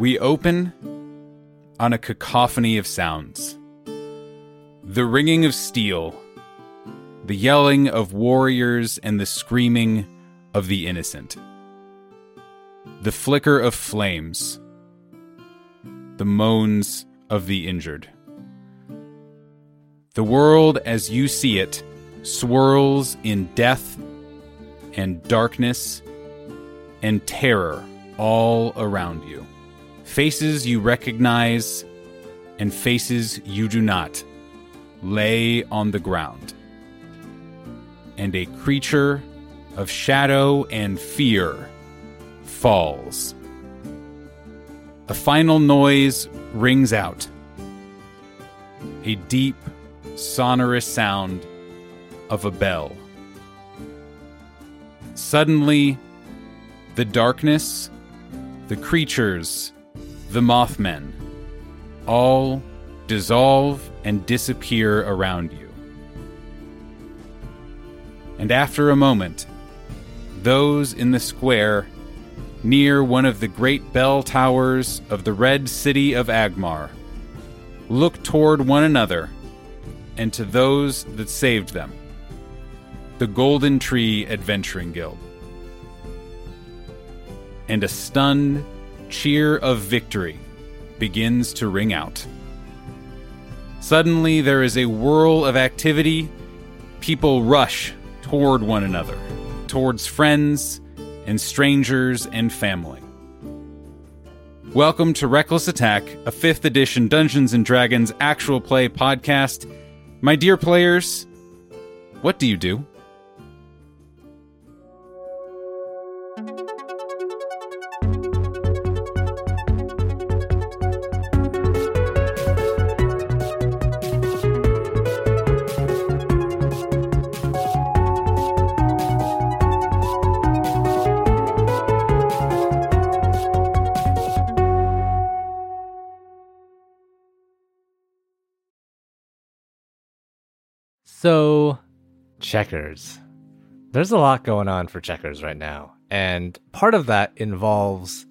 We open on a cacophony of sounds the ringing of steel, the yelling of warriors, and the screaming of the innocent, the flicker of flames, the moans of the injured. The world as you see it swirls in death and darkness and terror all around you. Faces you recognize and faces you do not lay on the ground. And a creature of shadow and fear falls. A final noise rings out. A deep, sonorous sound of a bell. Suddenly, the darkness, the creatures, the Mothmen, all dissolve and disappear around you. And after a moment, those in the square near one of the great bell towers of the red city of Agmar look toward one another and to those that saved them the Golden Tree Adventuring Guild. And a stunned cheer of victory begins to ring out. Suddenly, there is a whirl of activity. People rush toward one another, towards friends and strangers and family. Welcome to Reckless Attack, a 5th edition Dungeons and Dragons actual play podcast. My dear players, what do you do? So, checkers. There's a lot going on for checkers right now. And part of that involves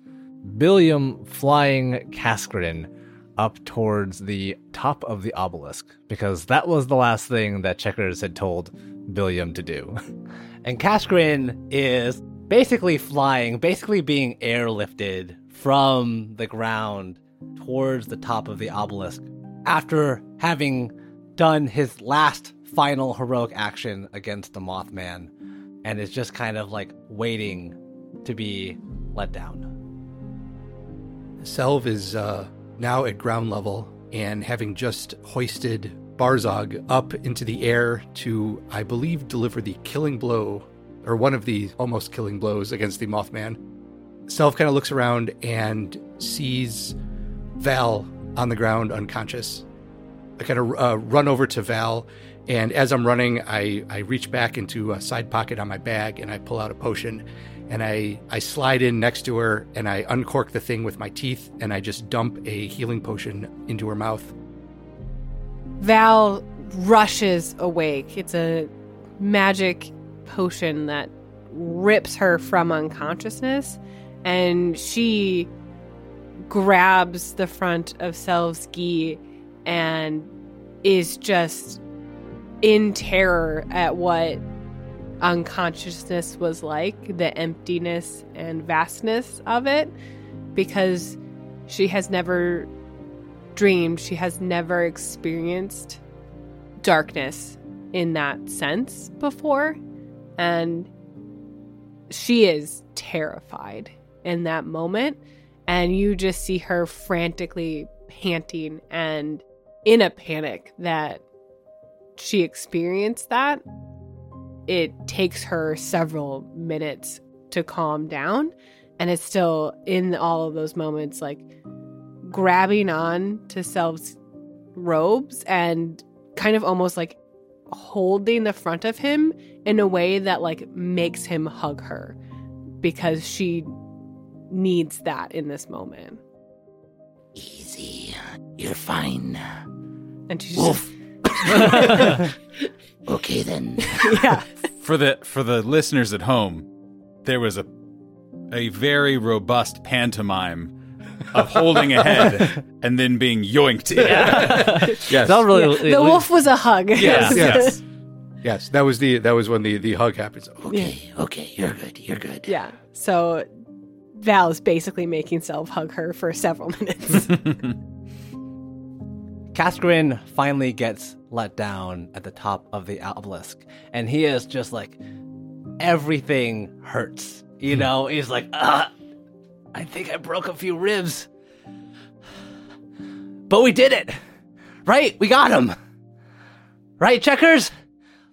Billiam flying Kaskrin up towards the top of the obelisk, because that was the last thing that Checkers had told Billiam to do. And Kaskrin is basically flying, basically being airlifted from the ground towards the top of the obelisk after having done his last final heroic action against the Mothman and is just kind of like waiting to be let down. Selv is uh, now at ground level and having just hoisted Barzog up into the air to, I believe, deliver the killing blow, or one of the almost killing blows against the Mothman. Selv kind of looks around and sees Val on the ground unconscious. I kind of uh, run over to Val, and as I'm running, I, I reach back into a side pocket on my bag and I pull out a potion and I, I slide in next to her and I uncork the thing with my teeth and I just dump a healing potion into her mouth. Val rushes awake. It's a magic potion that rips her from unconsciousness, and she grabs the front of Selv's gi and is just in terror at what unconsciousness was like, the emptiness and vastness of it, because she has never dreamed, she has never experienced darkness in that sense before. And she is terrified in that moment. And you just see her frantically panting and in a panic that she experienced that. It takes her several minutes to calm down. And it's still in all of those moments, like grabbing on to Selv's robes and kind of almost like holding the front of him in a way that like makes him hug her because she needs that in this moment. Easy. You're fine. And she's Wolf. okay then. yeah. for the for the listeners at home, there was a a very robust pantomime of holding a head and then being yoinked. Yeah. Yes. That really, the wolf was a hug. Yes, yes. Yes, that was the that was when the the hug happens. Okay, okay, you're good, you're good. yeah. So Val is basically making Selv hug her for several minutes. Kaskrin finally gets let down at the top of the obelisk, and he is just like everything hurts. You know, he's like, ah, I think I broke a few ribs, but we did it, right? We got him, right? Checkers,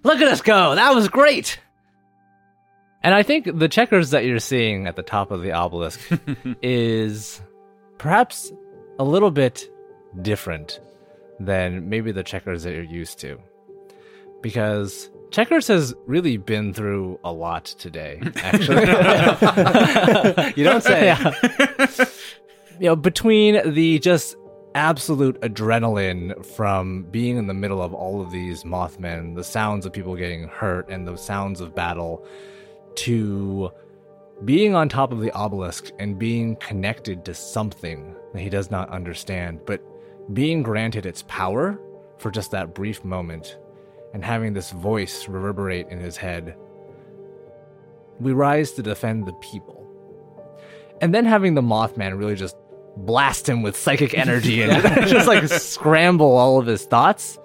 look at us go! That was great. And I think the checkers that you're seeing at the top of the obelisk is perhaps a little bit different than maybe the checkers that you're used to. Because checkers has really been through a lot today, actually. you don't say. Yeah. you know, between the just absolute adrenaline from being in the middle of all of these Mothmen, the sounds of people getting hurt, and the sounds of battle, to being on top of the obelisk and being connected to something that he does not understand, but being granted its power for just that brief moment and having this voice reverberate in his head. We rise to defend the people. And then having the Mothman really just blast him with psychic energy and just like scramble all of his thoughts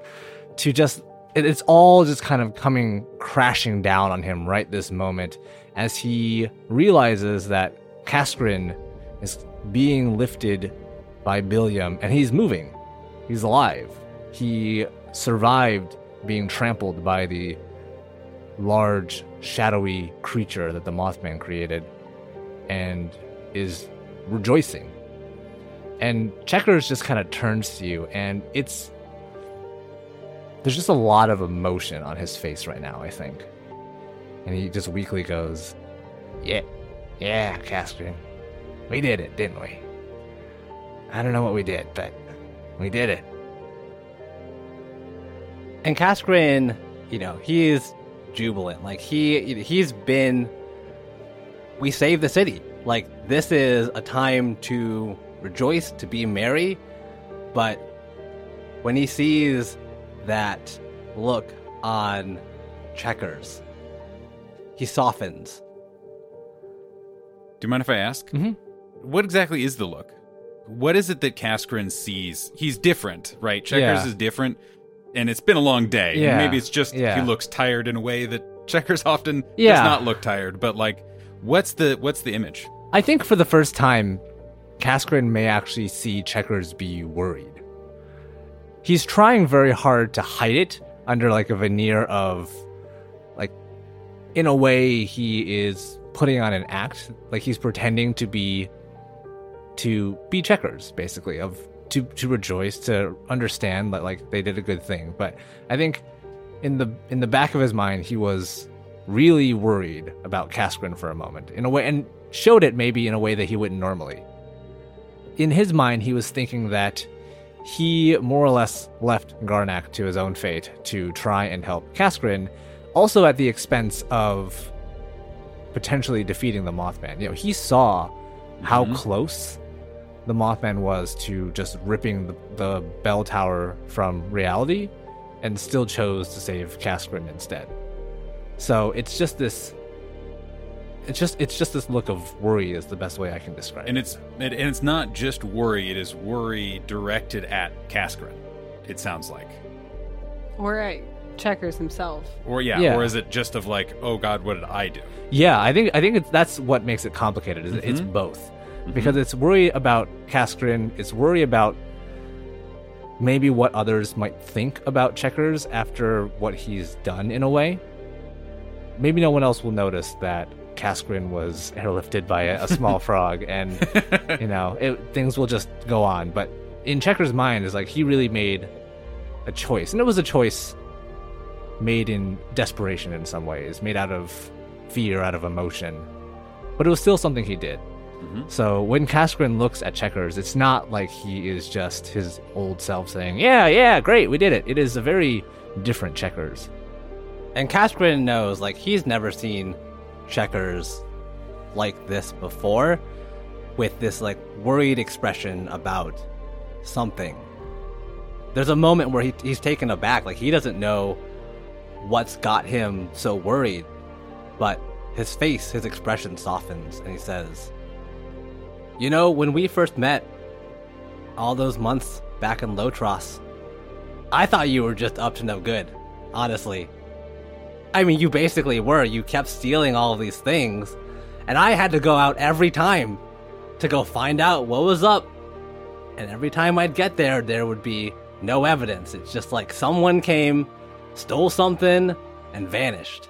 to just it's all just kind of coming crashing down on him right this moment as he realizes that Kaskrin is being lifted by Billiam and he's moving. He's alive. He survived being trampled by the large, shadowy creature that the Mothman created and is rejoicing. And Checkers just kind of turns to you and it's there's just a lot of emotion on his face right now, I think. And he just weakly goes, Yeah, yeah, Caspian. We did it, didn't we? I don't know what we did, but we did it. And Kaskrin, you know, he is jubilant. Like he he's been we saved the city. Like this is a time to rejoice, to be merry, but when he sees that look on Checkers, he softens. Do you mind if I ask? Mhm. What exactly is the look? What is it that Kaskrin sees? He's different, right? Checkers Yeah. is different, and it's been a long day. Yeah. Maybe it's just Yeah. he looks tired in a way that Checkers often Yeah. does not look tired. But like, what's the what's the image? I think for the first time, Kaskrin may actually see Checkers be worried. He's trying very hard to hide it under like a veneer of like in a way he is putting on an act, like he's pretending to be to be Checkers basically of to to rejoice, to understand that like they did a good thing. But I think in the in the back of his mind he was really worried about Kaskrin for a moment in a way and showed it maybe in a way that he wouldn't normally. In his mind, he was thinking that he more or less left Garnak to his own fate to try and help Kaskrin, also at the expense of potentially defeating the Mothman. You know, he saw how mm-hmm. close the Mothman was to just ripping the, the bell tower from reality and still chose to save Kaskrin instead. So it's just this it's just it's just this look of worry is the best way I can describe And it. it's and and it's not just worry; it is worry directed at Kaskrin. It sounds like, or at Checkers himself. or yeah, Yeah. or is it just of like, oh God, what did I do? Yeah, I think I think it's, that's what makes it complicated. Is it's mm-hmm. both because mm-hmm. it's worry about Kaskrin, it's worry about maybe what others might think about Checkers after what he's done in a way. Maybe no one else will notice that Kaskrin was airlifted by a, a small frog, and you know it, things will just go on. But in Checkers' mind, is like he really made a choice, and it was a choice made in desperation in some ways, made out of fear, out of emotion. But it was still something he did. Mm-hmm. So when Kaskrin looks at Checkers, it's not like he is just his old self saying, "Yeah, yeah, great, we did it." It is a very different Checkers. And Kaskrin knows, like he's never seen Checkers like this before, with this like worried expression about something. There's a moment where he, he's taken aback, like he doesn't know what's got him so worried, but his face, his expression softens, and he says, You know, when we first met, all those months back in Lotros, I thought you were just up to no good, honestly. I mean, you basically were. You kept stealing all these things, and I had to go out every time to go find out what was up. And every time I'd get there, there would be no evidence. It's just like someone came, stole something, and vanished.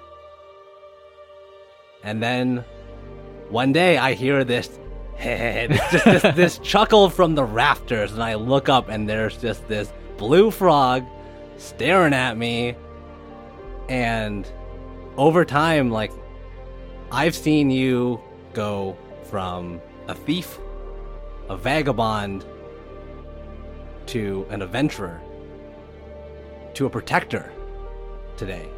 And then one day I hear this, just this, this chuckle from the rafters, and I look up and there's just this blue frog staring at me. And over time, like, I've seen you go from a thief, a vagabond, to an adventurer, to a protector today.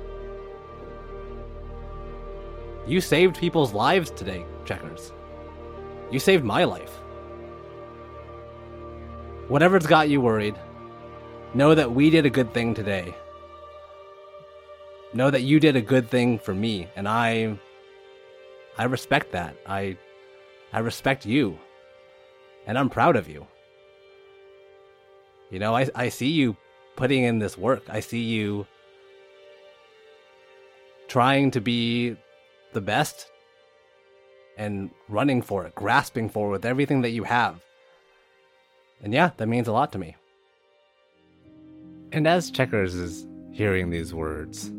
You saved people's lives today, Checkers. You saved my life. Whatever's got you worried, know that we did a good thing today. Know that you did a good thing for me, and I I respect that. I I respect you. And I'm proud of you. You know, I I see you putting in this work. I see you trying to be the best and running for it, grasping for it with everything that you have. And yeah, that means a lot to me. And as Checkers is hearing these words,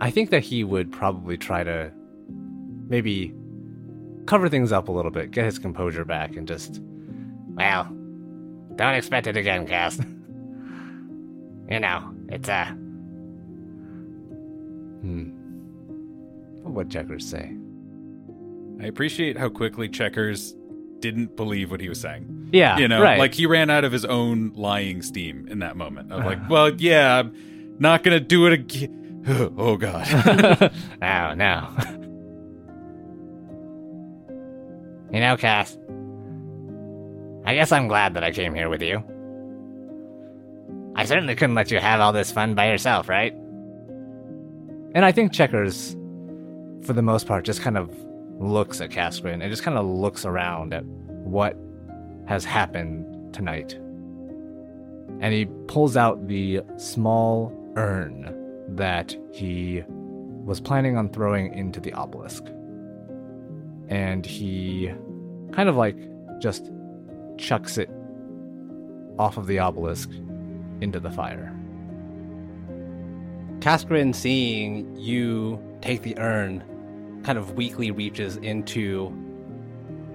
I think that he would probably try to maybe cover things up a little bit, get his composure back, and just, Well, don't expect it again, Cass. you know, it's uh hmm. What would Checkers say? I appreciate how quickly Checkers didn't believe what he was saying. Yeah, You know, right. like he ran out of his own lying steam in that moment. Of like, uh-huh. well, yeah, I'm not gonna do it again. oh God. oh no. you know, Cass. I guess I'm glad that I came here with you. I certainly couldn't let you have all this fun by yourself, right? And I think Checkers, for the most part, just kind of looks at Kaskrin and just kind of looks around at what has happened tonight. And he pulls out the small urn that he was planning on throwing into the obelisk. And he kind of like just chucks it off of the obelisk into the fire. Kaskrin, seeing you take the urn, kind of weakly reaches into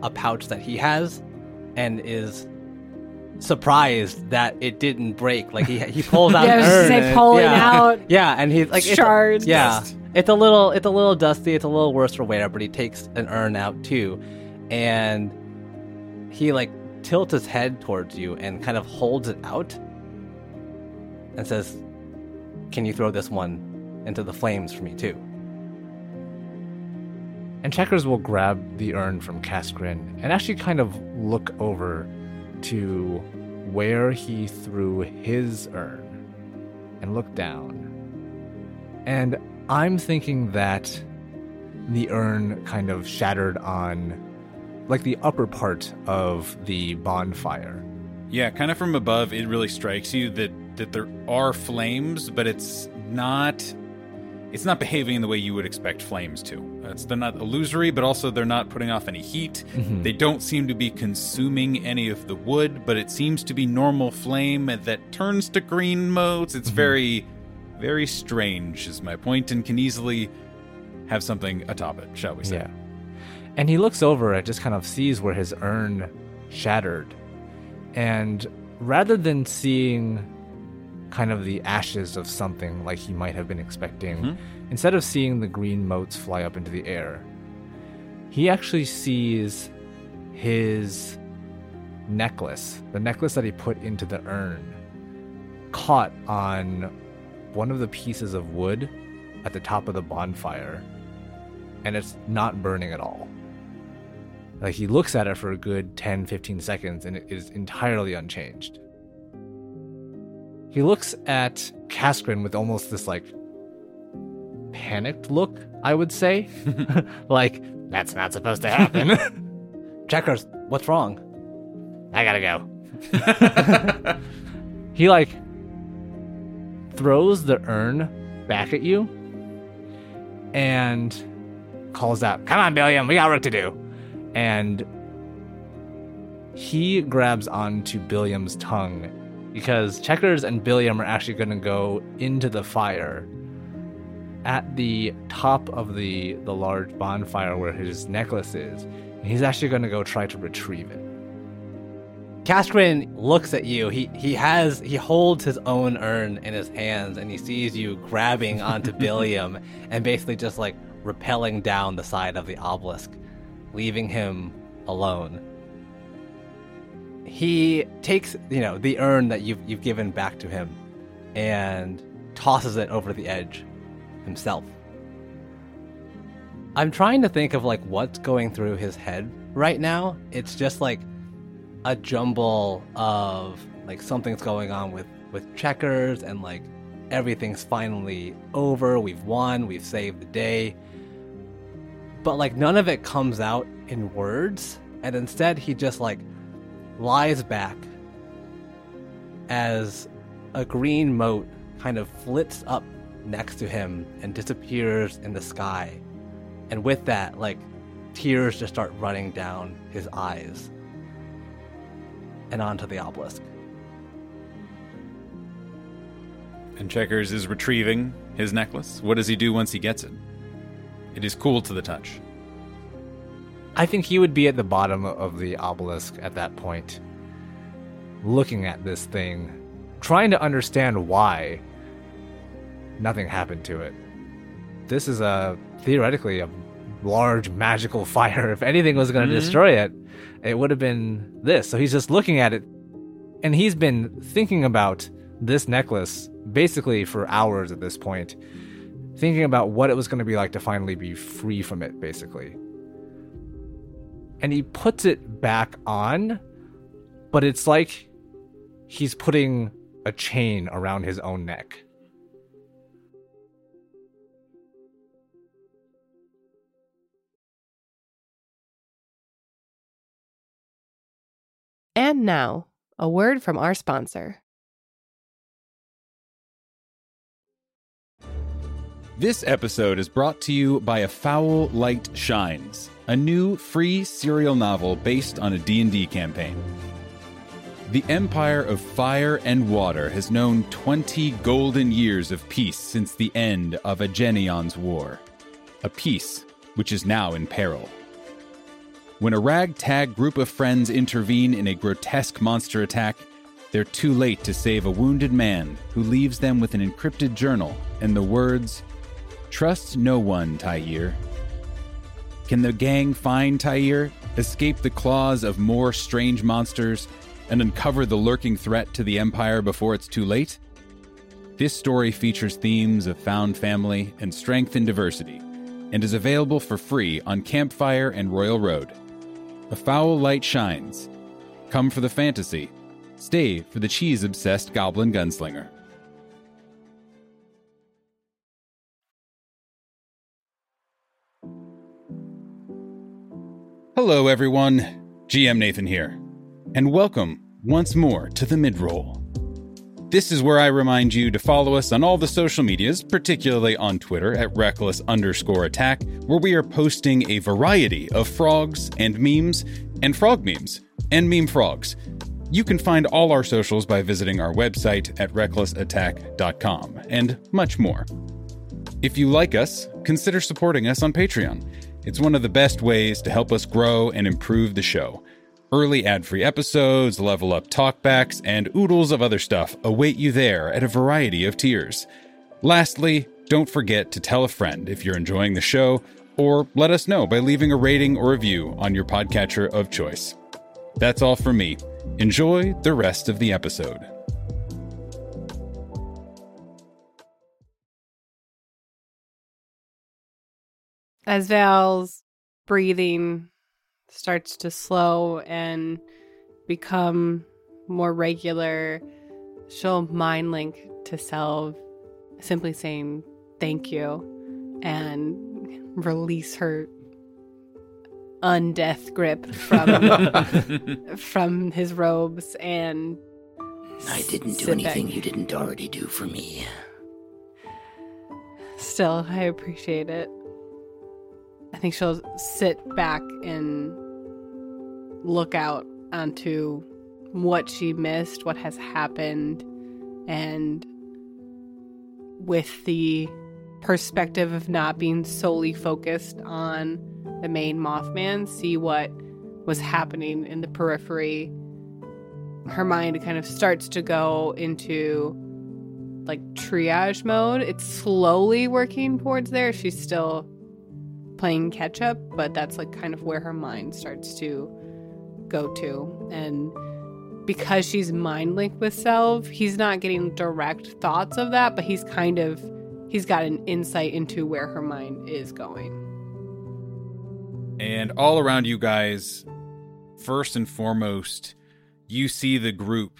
a pouch that he has and is surprised that it didn't break. Like he he pulls out Yeah, an urn. say and- pulling yeah. out Yeah, and he's like it's shards. yeah, it's a little it's a little dusty. It's a little worse for wear, but he takes an urn out too, and he like tilts his head towards you and kind of holds it out and says, "Can you throw this one into the flames for me too?" And Checkers will grab the urn from Kaskrin and actually kind of look over to where he threw his urn and look down. And I'm thinking that the urn kind of shattered on like the upper part of the bonfire. Yeah, kind of from above, it really strikes you that that there are flames, but it's not it's not behaving in the way you would expect flames to. It's they're not illusory, but also they're not putting off any heat. Mm-hmm. They don't seem to be consuming any of the wood, but it seems to be normal flame that turns to green motes. It's mm-hmm. very very strange is my point and can easily have something atop it, shall we say. Yeah. And he looks over and just kind of sees where his urn shattered. And rather than seeing kind of the ashes of something like he might have been expecting, Mhm. instead of seeing the green motes fly up into the air, he actually sees his necklace, the necklace that he put into the urn, caught on one of the pieces of wood at the top of the bonfire and it's not burning at all. Like he looks at it for a good 10, 15 seconds and it is entirely unchanged. He looks at Kaskrin with almost this like panicked look, I would say. like, That's not supposed to happen. Checkers, what's wrong? I gotta go. He like throws the urn back at you and calls out, Come on, Billiam, we got work to do. and he grabs onto Billiam's tongue because Checkers and Billiam are actually going to go into the fire at the top of the the large bonfire where his necklace is. And he's actually going to go try to retrieve it. Kaskrin looks at you. He he has he holds his own urn in his hands and he sees you grabbing onto Billiam and basically just like repelling down the side of the obelisk, leaving him alone. He takes, you know, the urn that you've you've given back to him and tosses it over the edge himself. I'm trying to think of like what's going through his head right now. It's just like a jumble of like something's going on with with checkers and like everything's finally over we've won we've saved the day but like none of it comes out in words and instead he just like lies back as a green mote kind of flits up next to him and disappears in the sky and with that like tears just start running down his eyes and onto the obelisk. And Checkers is retrieving his necklace. What does he do once he gets it? It is cool to the touch. I think he would be at the bottom of the obelisk at that point, looking at this thing, trying to understand why nothing happened to it. This is a theoretically a large magical fire. If anything was going to Mhm. destroy it, it would have been this. So he's just looking at it, and he's been thinking about this necklace basically for hours at this point, thinking about what it was going to be like to finally be free from it, basically and he puts it back on, but it's like he's putting a chain around his own neck. And now, a word from our sponsor. This episode is brought to you by A Foul Light Shines, a new free serial novel based on a D&D campaign. The Empire of Fire and Water has known 20 golden years of peace since the end of Agenion's War, a peace which is now in peril. When a ragtag group of friends intervene in a grotesque monster attack, they're too late to save a wounded man who leaves them with an encrypted journal and the words, Trust no one, Tyir. Can the gang find Tyir, escape the claws of more strange monsters, and uncover the lurking threat to the Empire before it's too late? This story features themes of found family and strength and diversity, and is available for free on Campfire and Royal Road. A foul light shines. Come for the fantasy. Stay for the cheese obsessed goblin gunslinger. Hello, everyone. GM Nathan here, and welcome once more to the midroll. This is where I remind you to follow us on all the social medias, particularly on Twitter at reckless underscore attack, where we are posting a variety of frogs and memes, and frog memes, and meme frogs. You can find all our socials by visiting our website at recklessattack.com, and much more. If you like us, consider supporting us on Patreon. It's one of the best ways to help us grow and improve the show. Early ad free episodes, level up talkbacks, and oodles of other stuff await you there at a variety of tiers. Lastly, don't forget to tell a friend if you're enjoying the show, or let us know by leaving a rating or review on your podcatcher of choice. That's all from me. Enjoy the rest of the episode. As Val's breathing starts to slow and become more regular, she'll mind link to Selv, simply saying thank you and release her undeath grip from from his robes and I didn't do sit back. anything you didn't already do for me. Still, I appreciate it. I think she'll sit back and look out onto what she missed, what has happened, and with the perspective of not being solely focused on the main Mothman, see what was happening in the periphery. Her mind kind of starts to go into like triage mode. It's slowly working towards there. She's still playing catch up, but that's like kind of where her mind starts to go to. And because she's mind linked with Selv, he's not getting direct thoughts of that, but he's kind of he's got an insight into where her mind is going. And all around you guys, first and foremost, you see the group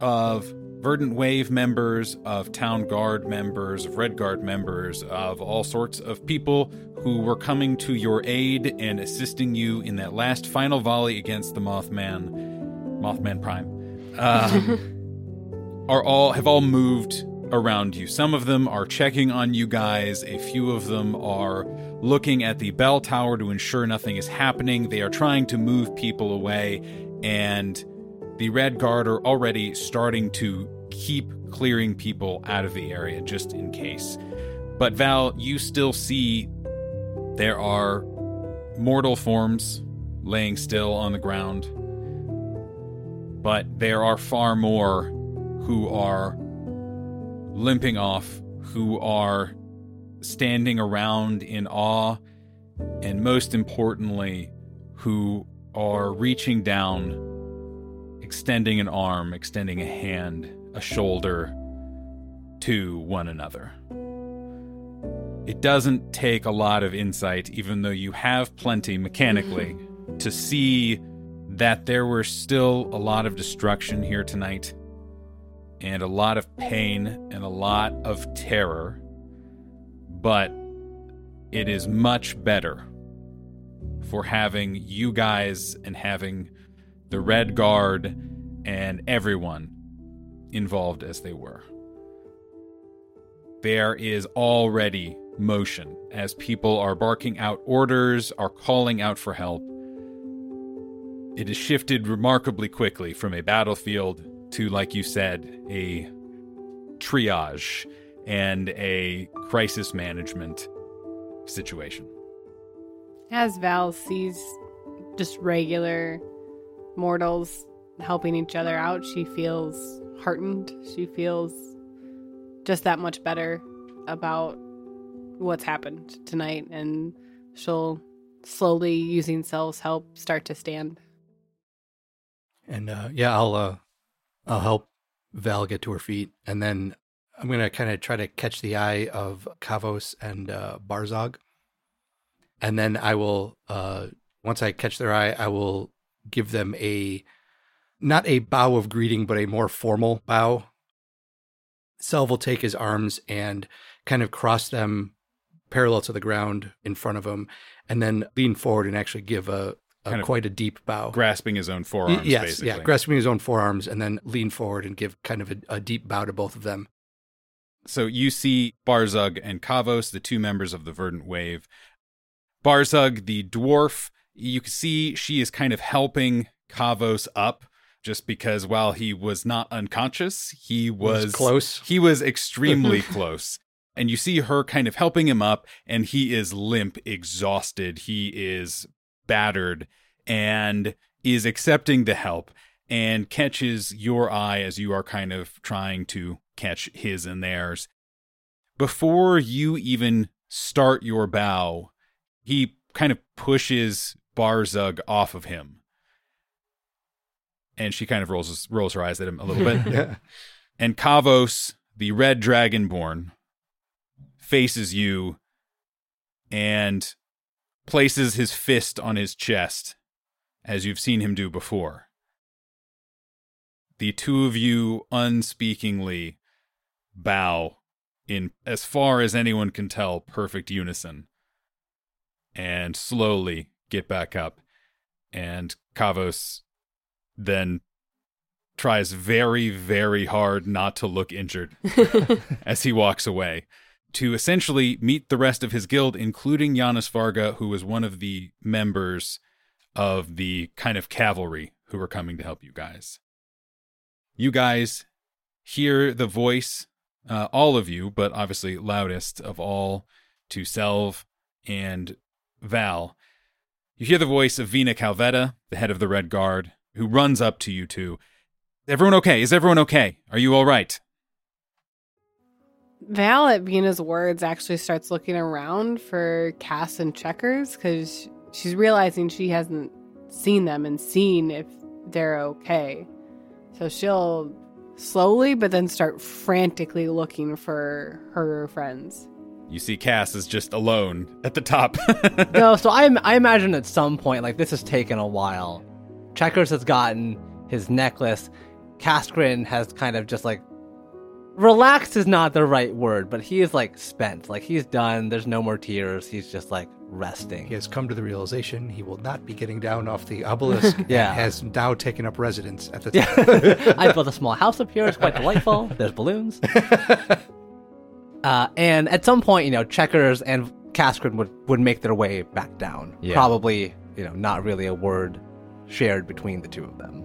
of Verdant Wave members, of Town Guard members, of Red Guard members, of all sorts of people who were coming to your aid and assisting you in that last final volley against the Mothman, Mothman Prime, um, are all have all moved around you. Some of them are checking on you guys. A few of them are looking at the bell tower to ensure nothing is happening. They are trying to move people away, and the Red Guard are already starting to keep clearing people out of the area just in case. But Val, you still see there are mortal forms laying still on the ground. But there are far more who are limping off, who are standing around in awe, and most importantly, who are reaching down, extending an arm, extending a hand, a shoulder to one another. It doesn't take a lot of insight, even though you have plenty mechanically, to see that there were still a lot of destruction here tonight, and a lot of pain, and a lot of terror. But it is much better for having you guys and having the Red Guard and everyone involved as they were. There is already motion as people are barking out orders, are calling out for help. It has shifted remarkably quickly from a battlefield to, like you said, a triage and a crisis management situation. As Val sees just regular mortals helping each other out, she feels heartened. She feels just that much better about what's happened tonight, and she'll slowly, using Selv's help, start to stand. And uh, yeah, I'll uh, I'll help Val get to her feet, and then I'm gonna kind of try to catch the eye of Kavos and uh, Barzog, and then I will uh, once I catch their eye, I will give them a not a bow of greeting, but a more formal bow. Selv will take his arms and kind of cross them parallel to the ground in front of him, and then lean forward and actually give a, a Kind of quite a deep bow. Grasping his own forearms, yes, basically. yeah, grasping his own forearms and then lean forward and give kind of a, a deep bow to both of them. So you see Barzug and Kavos, the two members of the Verdant Wave. Barzug, the dwarf, you can see she is kind of helping Kavos up just because while he was not unconscious, he was, Was close. He was extremely close. And you see her kind of helping him up, and he is limp, exhausted. He is battered and is accepting the help and catches your eye as you are kind of trying to catch his and theirs. Before you even start your bow, he kind of pushes Barzug off of him. And she kind of rolls rolls her eyes at him a little bit. Yeah. And Kavos, the red dragonborn, faces you and places his fist on his chest as you've seen him do before. The two of you unspeakingly bow in, as far as anyone can tell, perfect unison and slowly get back up. And Kavos then tries very, very hard not to look injured as he walks away to essentially meet the rest of his guild, including Giannis Varga, who was one of the members of the kind of cavalry who were coming to help you guys. You guys hear the voice, uh, all of you, but obviously loudest of all, to Selv and Val. You hear the voice of Vina Calvetta, the head of the Red Guard, who runs up to you two. Everyone okay? Is everyone okay? Are you all right? Val, at Vina's words, actually starts looking around for Cass and Checkers because she's realizing she hasn't seen them and seen if they're okay. So she'll slowly, but then start frantically looking for her friends. You see Cass is just alone at the top. no, so I, I imagine at some point, like this has taken a while. Checkers has gotten his necklace. Caskrin has kind of just like relaxed is not the right word, but he is like spent. Like he's done. There's no more tears. He's just like resting. He has come to the realization he will not be getting down off the obelisk Yeah. has now taken up residence at the Yeah. I built a small house up here. It's quite delightful. There's balloons. Uh, and at some point, you know, Checkers and Caskrin would, would make their way back down. Yeah. Probably, you know, not really a word shared between the two of them.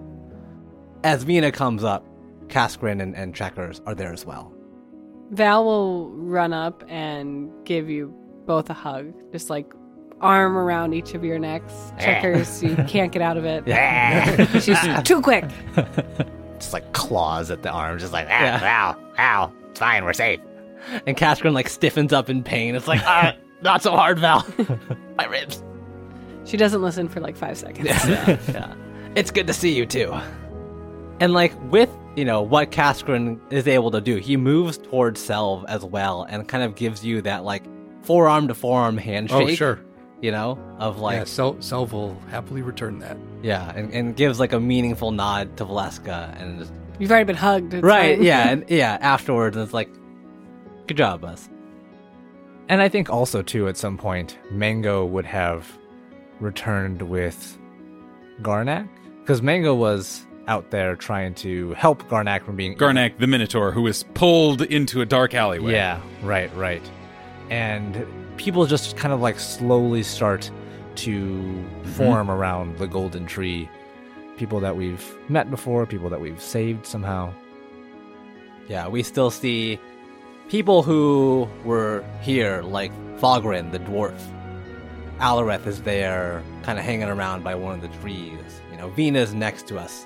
As Vina comes up, Caskrin and, and Checkers are there as well. Val will run up and give you both a hug, just like arm around each of your necks. Checkers, you can't get out of it. She's too quick. Just like claws at the arm, just like, Ah, Yeah. Ow, ow. It's fine, we're safe. And Caskrin, like, stiffens up in pain. It's like, uh, not so hard, Val. My ribs. She doesn't listen for like five seconds. yeah. It's good to see you too. And like with, you know, what Caskrin is able to do, he moves towards Selv as well and kind of gives you that like forearm to forearm handshake. Oh, sure. You know, of like yeah, Sel- Selv will happily return that. yeah, and, and gives like a meaningful nod to Valeska and just, You've already been hugged. Right, fine. yeah, and yeah, afterwards it's like good job, us. And I think also too at some point Mango would have returned with Garnak because Mango was out there trying to help Garnak from being Garnak, the Minotaur, who was pulled into a dark alleyway. Yeah, right, right. And people just kind of like slowly start to mm-hmm. form around the golden tree. People that we've met before, people that we've saved somehow. Yeah, we still see people who were here, like Fogrin, the dwarf. Alareth is there, kind of hanging around by one of the trees. You know, Vina's next to us.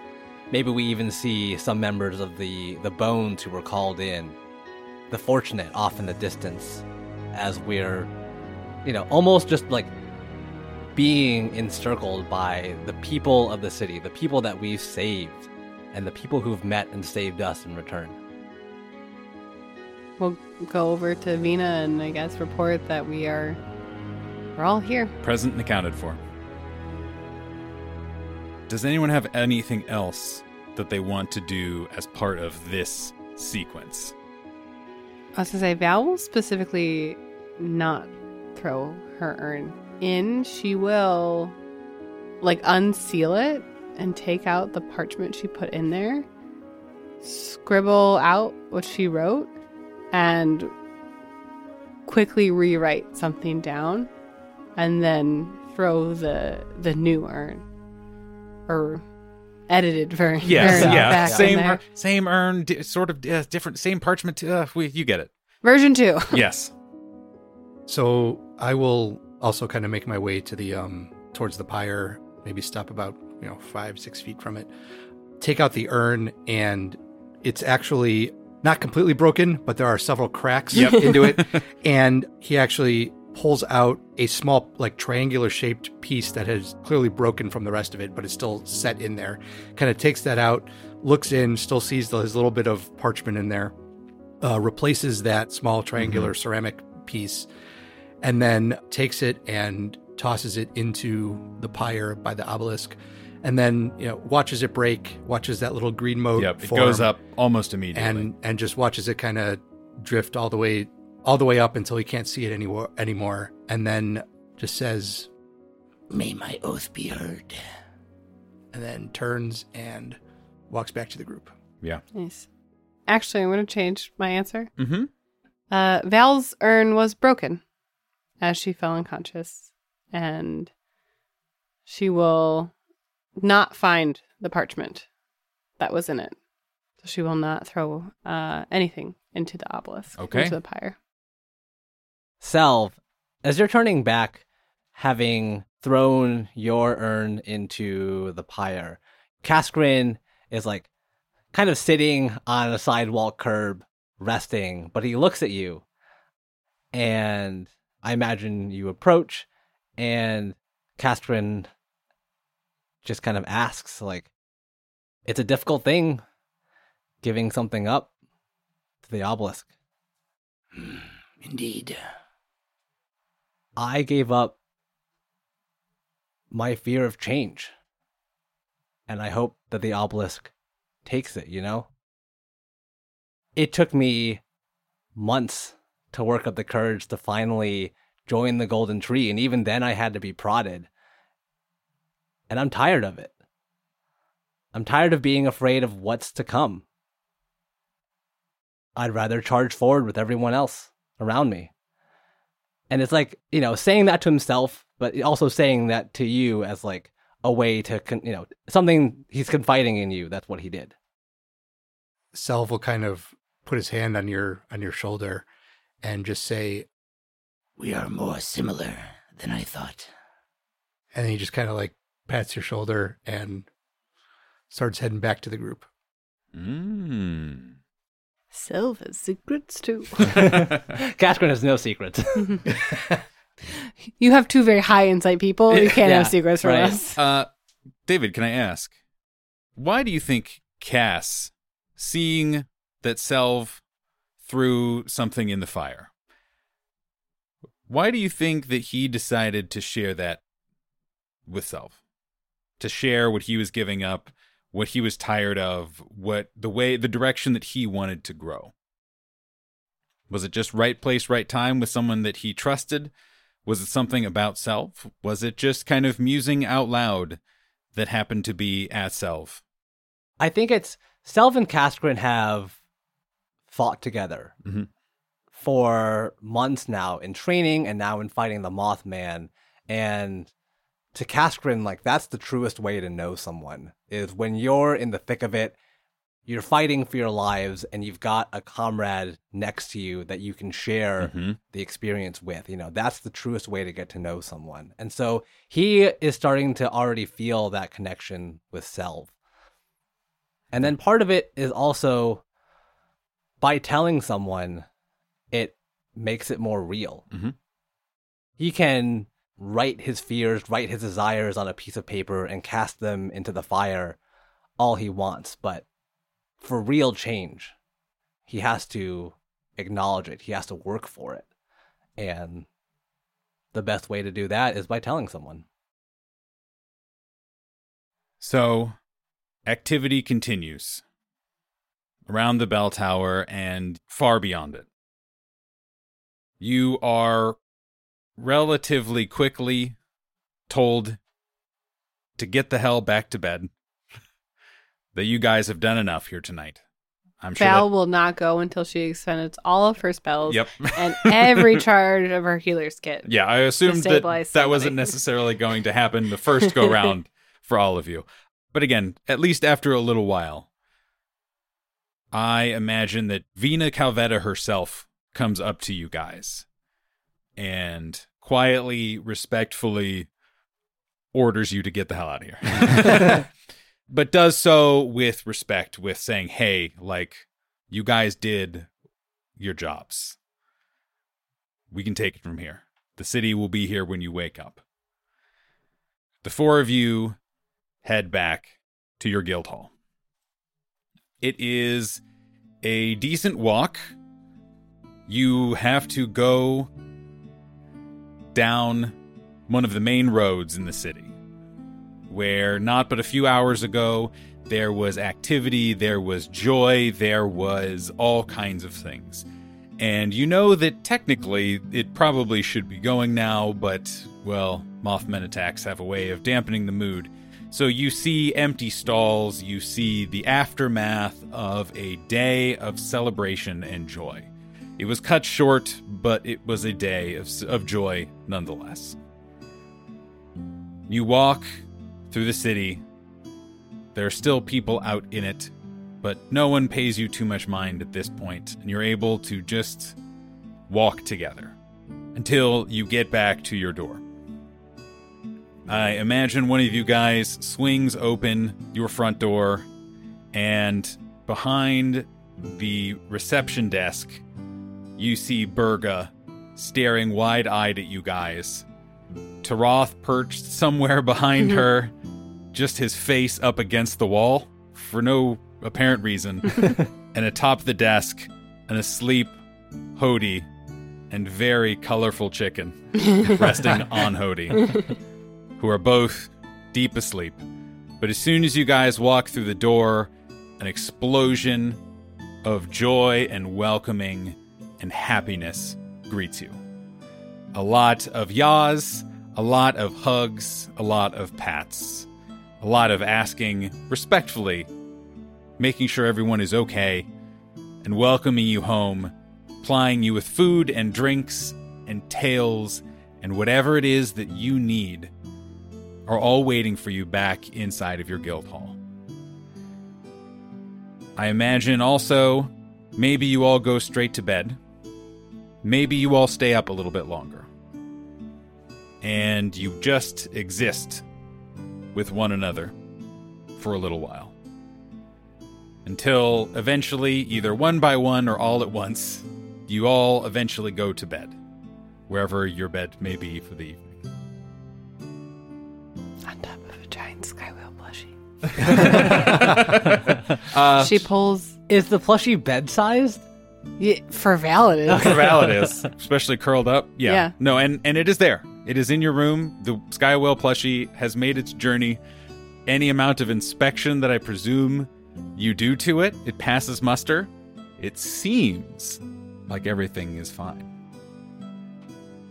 Maybe we even see some members of the, the Bones who were called in. The Fortunate off in the distance, as we're, you know, almost just like being encircled by the people of the city, the people that we've saved, and the people who've met and saved us in return. We'll go over to Vina and I guess report that we are we're all here. Present and accounted for. Does anyone have anything else that they want to do as part of this sequence? I was gonna say Val will specifically not throw her urn in. She will like unseal it and take out the parchment she put in there, scribble out what she wrote, and quickly rewrite something down, and then throw the the new urn or edited ver- version back in Same, ur- same urn, di- sort of uh, different, same parchment. Uh, we, you get it. version two. Yes. So I will also kind of make my way to the um towards the pyre, maybe stop about you know five six feet from it, take out the urn, and it's actually not completely broken, but there are several cracks into it, and he actually pulls out a small like triangular shaped piece that has clearly broken from the rest of it but is still set in there. Kind of takes that out looks in still sees the, his little bit of parchment in there uh, replaces that small triangular ceramic piece and then takes it and tosses it into the pyre by the obelisk, and then you know watches it break, watches that little green mote. Yep, it goes up almost immediately. and and just watches it kind of drift all the way all the way up until he can't see it anymore anymore, and then just says, May my oath be heard. and then turns and walks back to the group. yeah. Nice. Actually, I'm going to change my answer. Mm-hmm. Uh, Val's urn was broken as she fell unconscious, and she will not find the parchment that was in it. So she will not throw uh, anything into the obelisk, Okay. into the pyre. Selv, as you're turning back, having thrown your urn into the pyre, Kaskrin is like kind of sitting on a sidewalk curb, resting, but he looks at you. And I imagine you approach, and Kaskrin just kind of asks, like, it's a difficult thing giving something up to the obelisk. Hmm, indeed. I gave up my fear of change. And I hope that the obelisk takes it, you know? It took me months to work up the courage to finally join the golden tree. And even then, I had to be prodded. And I'm tired of it. I'm tired of being afraid of what's to come. I'd rather charge forward with everyone else around me. And it's like, you know, saying that to himself, but also saying that to you as like a way to, con- you know, something he's confiding in you. That's what he did. Selv will kind of put his hand on your on your shoulder and just say, We are more similar than I thought. and he just kind of like pats your shoulder and starts heading back to the group. Mm. Selv has secrets too. Kaskrin has no secrets. you have two very high insight people. You can't Yeah, have secrets from right. us. Uh, David, can I ask, why do you think Cass, seeing that Selv threw something in the fire, why do you think that he decided to share that with Selv? To share what he was giving up, what he was tired of, what the way, the direction that he wanted to grow? Was it just right place, right time with someone that he trusted? Was it something about Selv? Was it just kind of musing out loud that happened to be at Selv? I think it's Selv and Kaskrin have fought together Mhm. for months now in training and now in fighting the Mothman. And to Kaskrin, like that's the truest way to know someone is when you're in the thick of it, you're fighting for your lives and you've got a comrade next to you that you can share Mhm. the experience with. You know, that's the truest way to get to know someone. And so he is starting to already feel that connection with Selv. And then part of it is also by telling someone, it makes it more real. Mhm. He can write his fears, write his desires on a piece of paper and cast them into the fire all he wants. But for real change, he has to acknowledge it, he has to work for it. And the best way to do that is by telling someone. So, activity continues around the bell tower and far beyond it. You are relatively quickly told to get the hell back to bed. that you guys have done enough here tonight. I'm sure. Val that- will not go until she expends all of her spells Yep. and every charge of her healer's kit. Yeah, I assumed that stabilize that wasn't necessarily going to happen the first go round for all of you. But again, at least after a little while, I imagine that Vina Calvetta herself comes up to you guys and quietly, respectfully orders you to get the hell out of here. but does so with respect, with saying, hey, like, you guys did your jobs we can take it from here. The city will be here when you wake up. The four of you head back to your guild hall. It is a decent walk. You have to go down one of the main roads in the city, where not but a few hours ago there was activity, there was joy, there was all kinds of things. And you know that technically it probably should be going now, but, well, Mothman attacks have a way of dampening the mood. So you see empty stalls, you see the aftermath of a day of celebration and joy. It was cut short, but it was a day of, of joy nonetheless. You walk through the city. There are still people out in it, but no one pays you too much mind at this point, and you're able to just walk together until you get back to your door. I imagine one of you guys swings open your front door, and behind the reception desk, you see Berga staring wide eyed at you guys. Taroth perched somewhere behind mm-hmm. her, just his face up against the wall for no apparent reason. and atop the desk, an asleep Hody and very colorful chicken resting on Hody, who are both deep asleep. But as soon as you guys walk through the door, an explosion of joy and welcoming and happiness greets you. A lot of yaws, a lot of hugs, a lot of pats, a lot of asking respectfully, making sure everyone is okay, and welcoming you home, plying you with food and drinks and tales and whatever it is that you need are all waiting for you back inside of your guild hall. I imagine also maybe you all go straight to bed. Maybe you all stay up a little bit longer. And you just exist with one another for a little while. Until eventually, either one by one or all at once, you all eventually go to bed, wherever your bed may be for the evening. On top of a giant Skywhale plushie. Uh, she pulls. Is the plushie bed sized? Yeah, for Val, it is. for Val it is, especially curled up. Yeah. Yeah. No, and and it is there. It is in your room. The Skywhale plushie has made its journey. Any amount of inspection that I presume you do to it, it passes muster. It seems like everything is fine.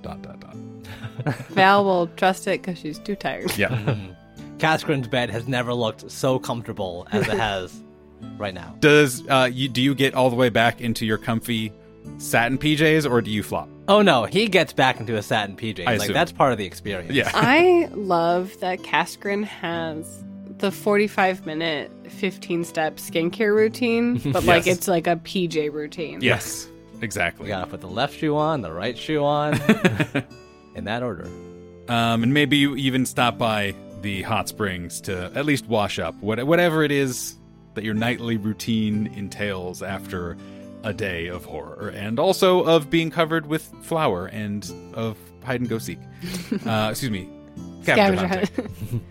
Dot dot dot. Val will trust it because she's too tired. Yeah. Kaskrin's bed has never looked so comfortable as it has right now. Does uh you do you get all the way back into your comfy satin PJs or do you flop? Oh no, he gets back into a satin PJ. I Like assume. that's part of the experience. Yeah. I love that Kaskrin has the 45 minute 15 step skincare routine, but like it's like a PJ routine. Yes. Exactly. You gotta put the left shoe on, the right shoe on, in that order. Um, and maybe you even stop by the hot springs to at least wash up, what, whatever it is that your nightly routine entails after a day of horror, and also of being covered with flour and of hide and go seek. uh, excuse me, scavenger hunt.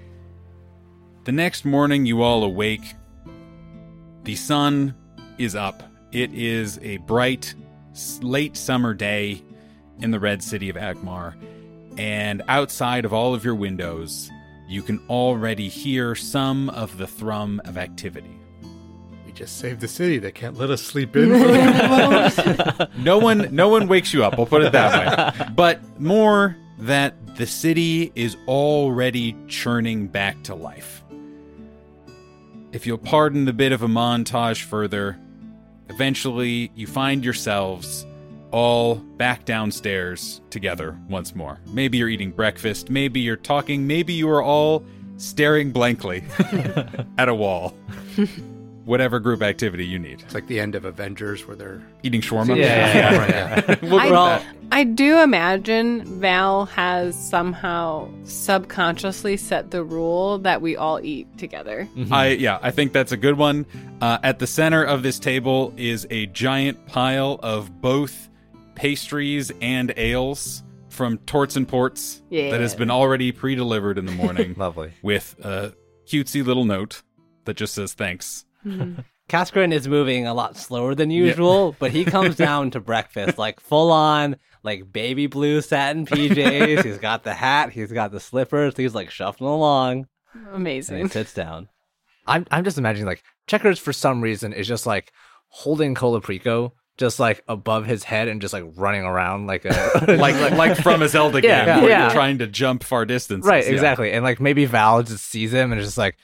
The next morning, you all awake. The sun is up. It is a bright, late summer day in the red city of Agmar. And outside of all of your windows, you can already hear some of the thrum of activity. Just saved the city. They can't let us sleep in. for a couple hours. No one no one wakes you up, I'll put it that way. But more that the city is already churning back to life. If you'll pardon the bit of a montage further, eventually you find yourselves all back downstairs together once more. Maybe you're eating breakfast, maybe you're talking, maybe you are all staring blankly at a wall. Whatever group activity you need. it's like the end of Avengers where they're Eating shawarma? Yeah. Right, yeah. We'll I, put I do imagine Val has somehow subconsciously set the rule that we all eat together. I yeah, I think that's a good one. Uh, at the center of this table is a giant pile of both pastries and ales from Torts and Ports Yeah. that has been already pre-delivered in the morning Lovely. with a cutesy little note that just says thanks. Hmm. Kaskrin is moving a lot slower than usual, but he comes down to breakfast like full on, like baby blue satin PJs. he's got the hat, he's got the slippers, he's like shuffling along, and he Amazing. sits down. I'm I'm just imagining like Checkers for some reason is just like holding Colaprico just like above his head and just like running around like a like like like from a Zelda game, Yeah, where yeah. you're trying to jump far distances. right Yeah. exactly and like maybe Val just sees him and is just like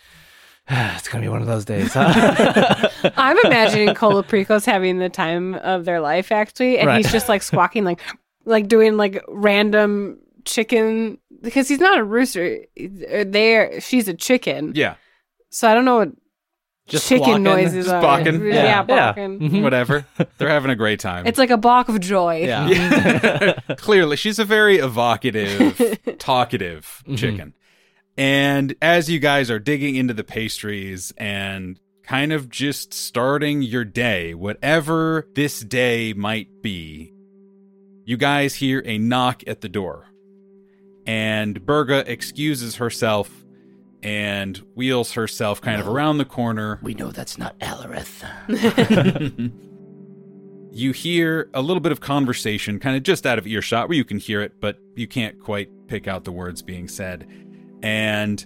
it's gonna be one of those days huh? I'm imagining Colaprico's having the time of their life actually, and Right. he's just like squawking, like like doing like random chicken because he's not a rooster. There, she's a chicken. Yeah, So I don't know what Just chicken squawking. noises Just are. barking. Yeah, Yeah. Yeah. barking. Mhm. whatever. They're having a great time. It's like a balk of joy. Yeah. Yeah. Clearly, she's a very evocative, talkative chicken. And as you guys are digging into the pastries and kind of just starting your day, whatever this day might be, you guys hear a knock at the door. And Berga excuses herself and wheels herself kind of around the corner. We know that's not Alareth. you hear a little bit of conversation, kind of just out of earshot, where you can hear it, but you can't quite pick out the words being said. And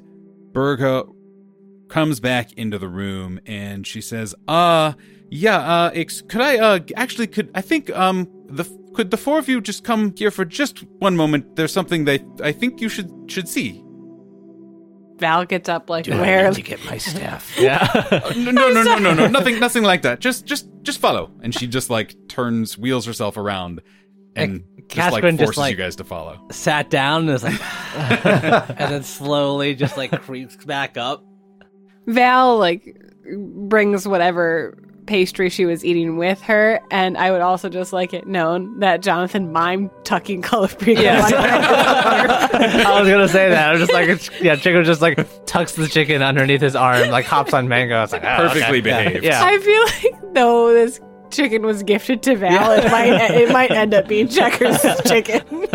Berga comes back into the room and she says, "Uh, yeah, uh, ex- could I, uh, actually, could I think, um, the could the four of you just come here for just one moment? There's something that I think you should should see." Val gets up like Do I where need to get my staff? yeah no, no, no, no, no, no, nothing, nothing like that. Just, just, just follow. And she just like turns, wheels herself around, and just like Catherine forces just, like- you guys to follow. Sat down and is like, and then slowly just like creeps back up. Val like brings whatever pastry she was eating with her, and I would also just like it known that Jonathan mimed tucking Colaprico. Yes. under- I was gonna say that I was just like it's, yeah Chico just like tucks the chicken underneath his arm like hops on Mango it's like oh, Perfectly okay. Yeah, behaved. yeah. I feel like though this chicken was gifted to Val, it might it might end up being Checkers' chicken.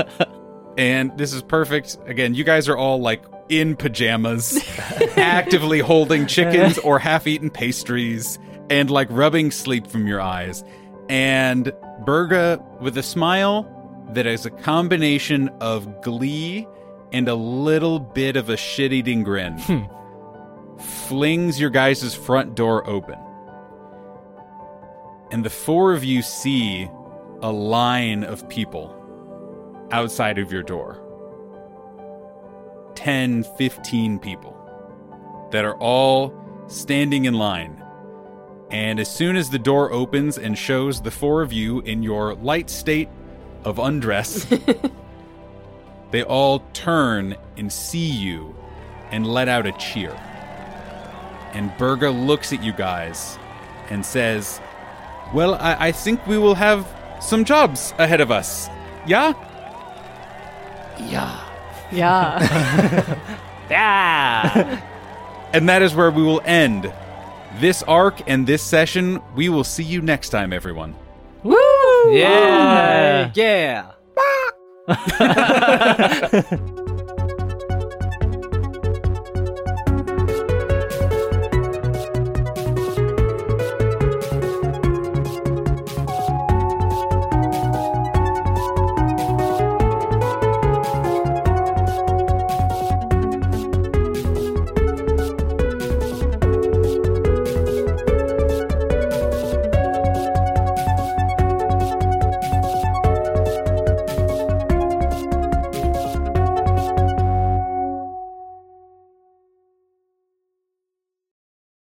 And this is perfect. Again, you guys are all like in pajamas, actively holding chickens or half-eaten pastries, and like rubbing sleep from your eyes. And Berga, with a smile that is a combination of glee and a little bit of a shit-eating grin, hmm. flings your guys' front door open. And the four of you see a line of people outside of your door 10, 15 people that are all standing in line. And as soon as the door opens and shows the four of you in your light state of undress, they all turn and see you and let out a cheer. And Berga looks at you guys and says, Well, I, I think we will have some jobs ahead of us. Yeah? Yeah. Yeah. Yeah. And that is where we will end this arc and this session. We will see you next time, everyone. Woo! yeah yeah.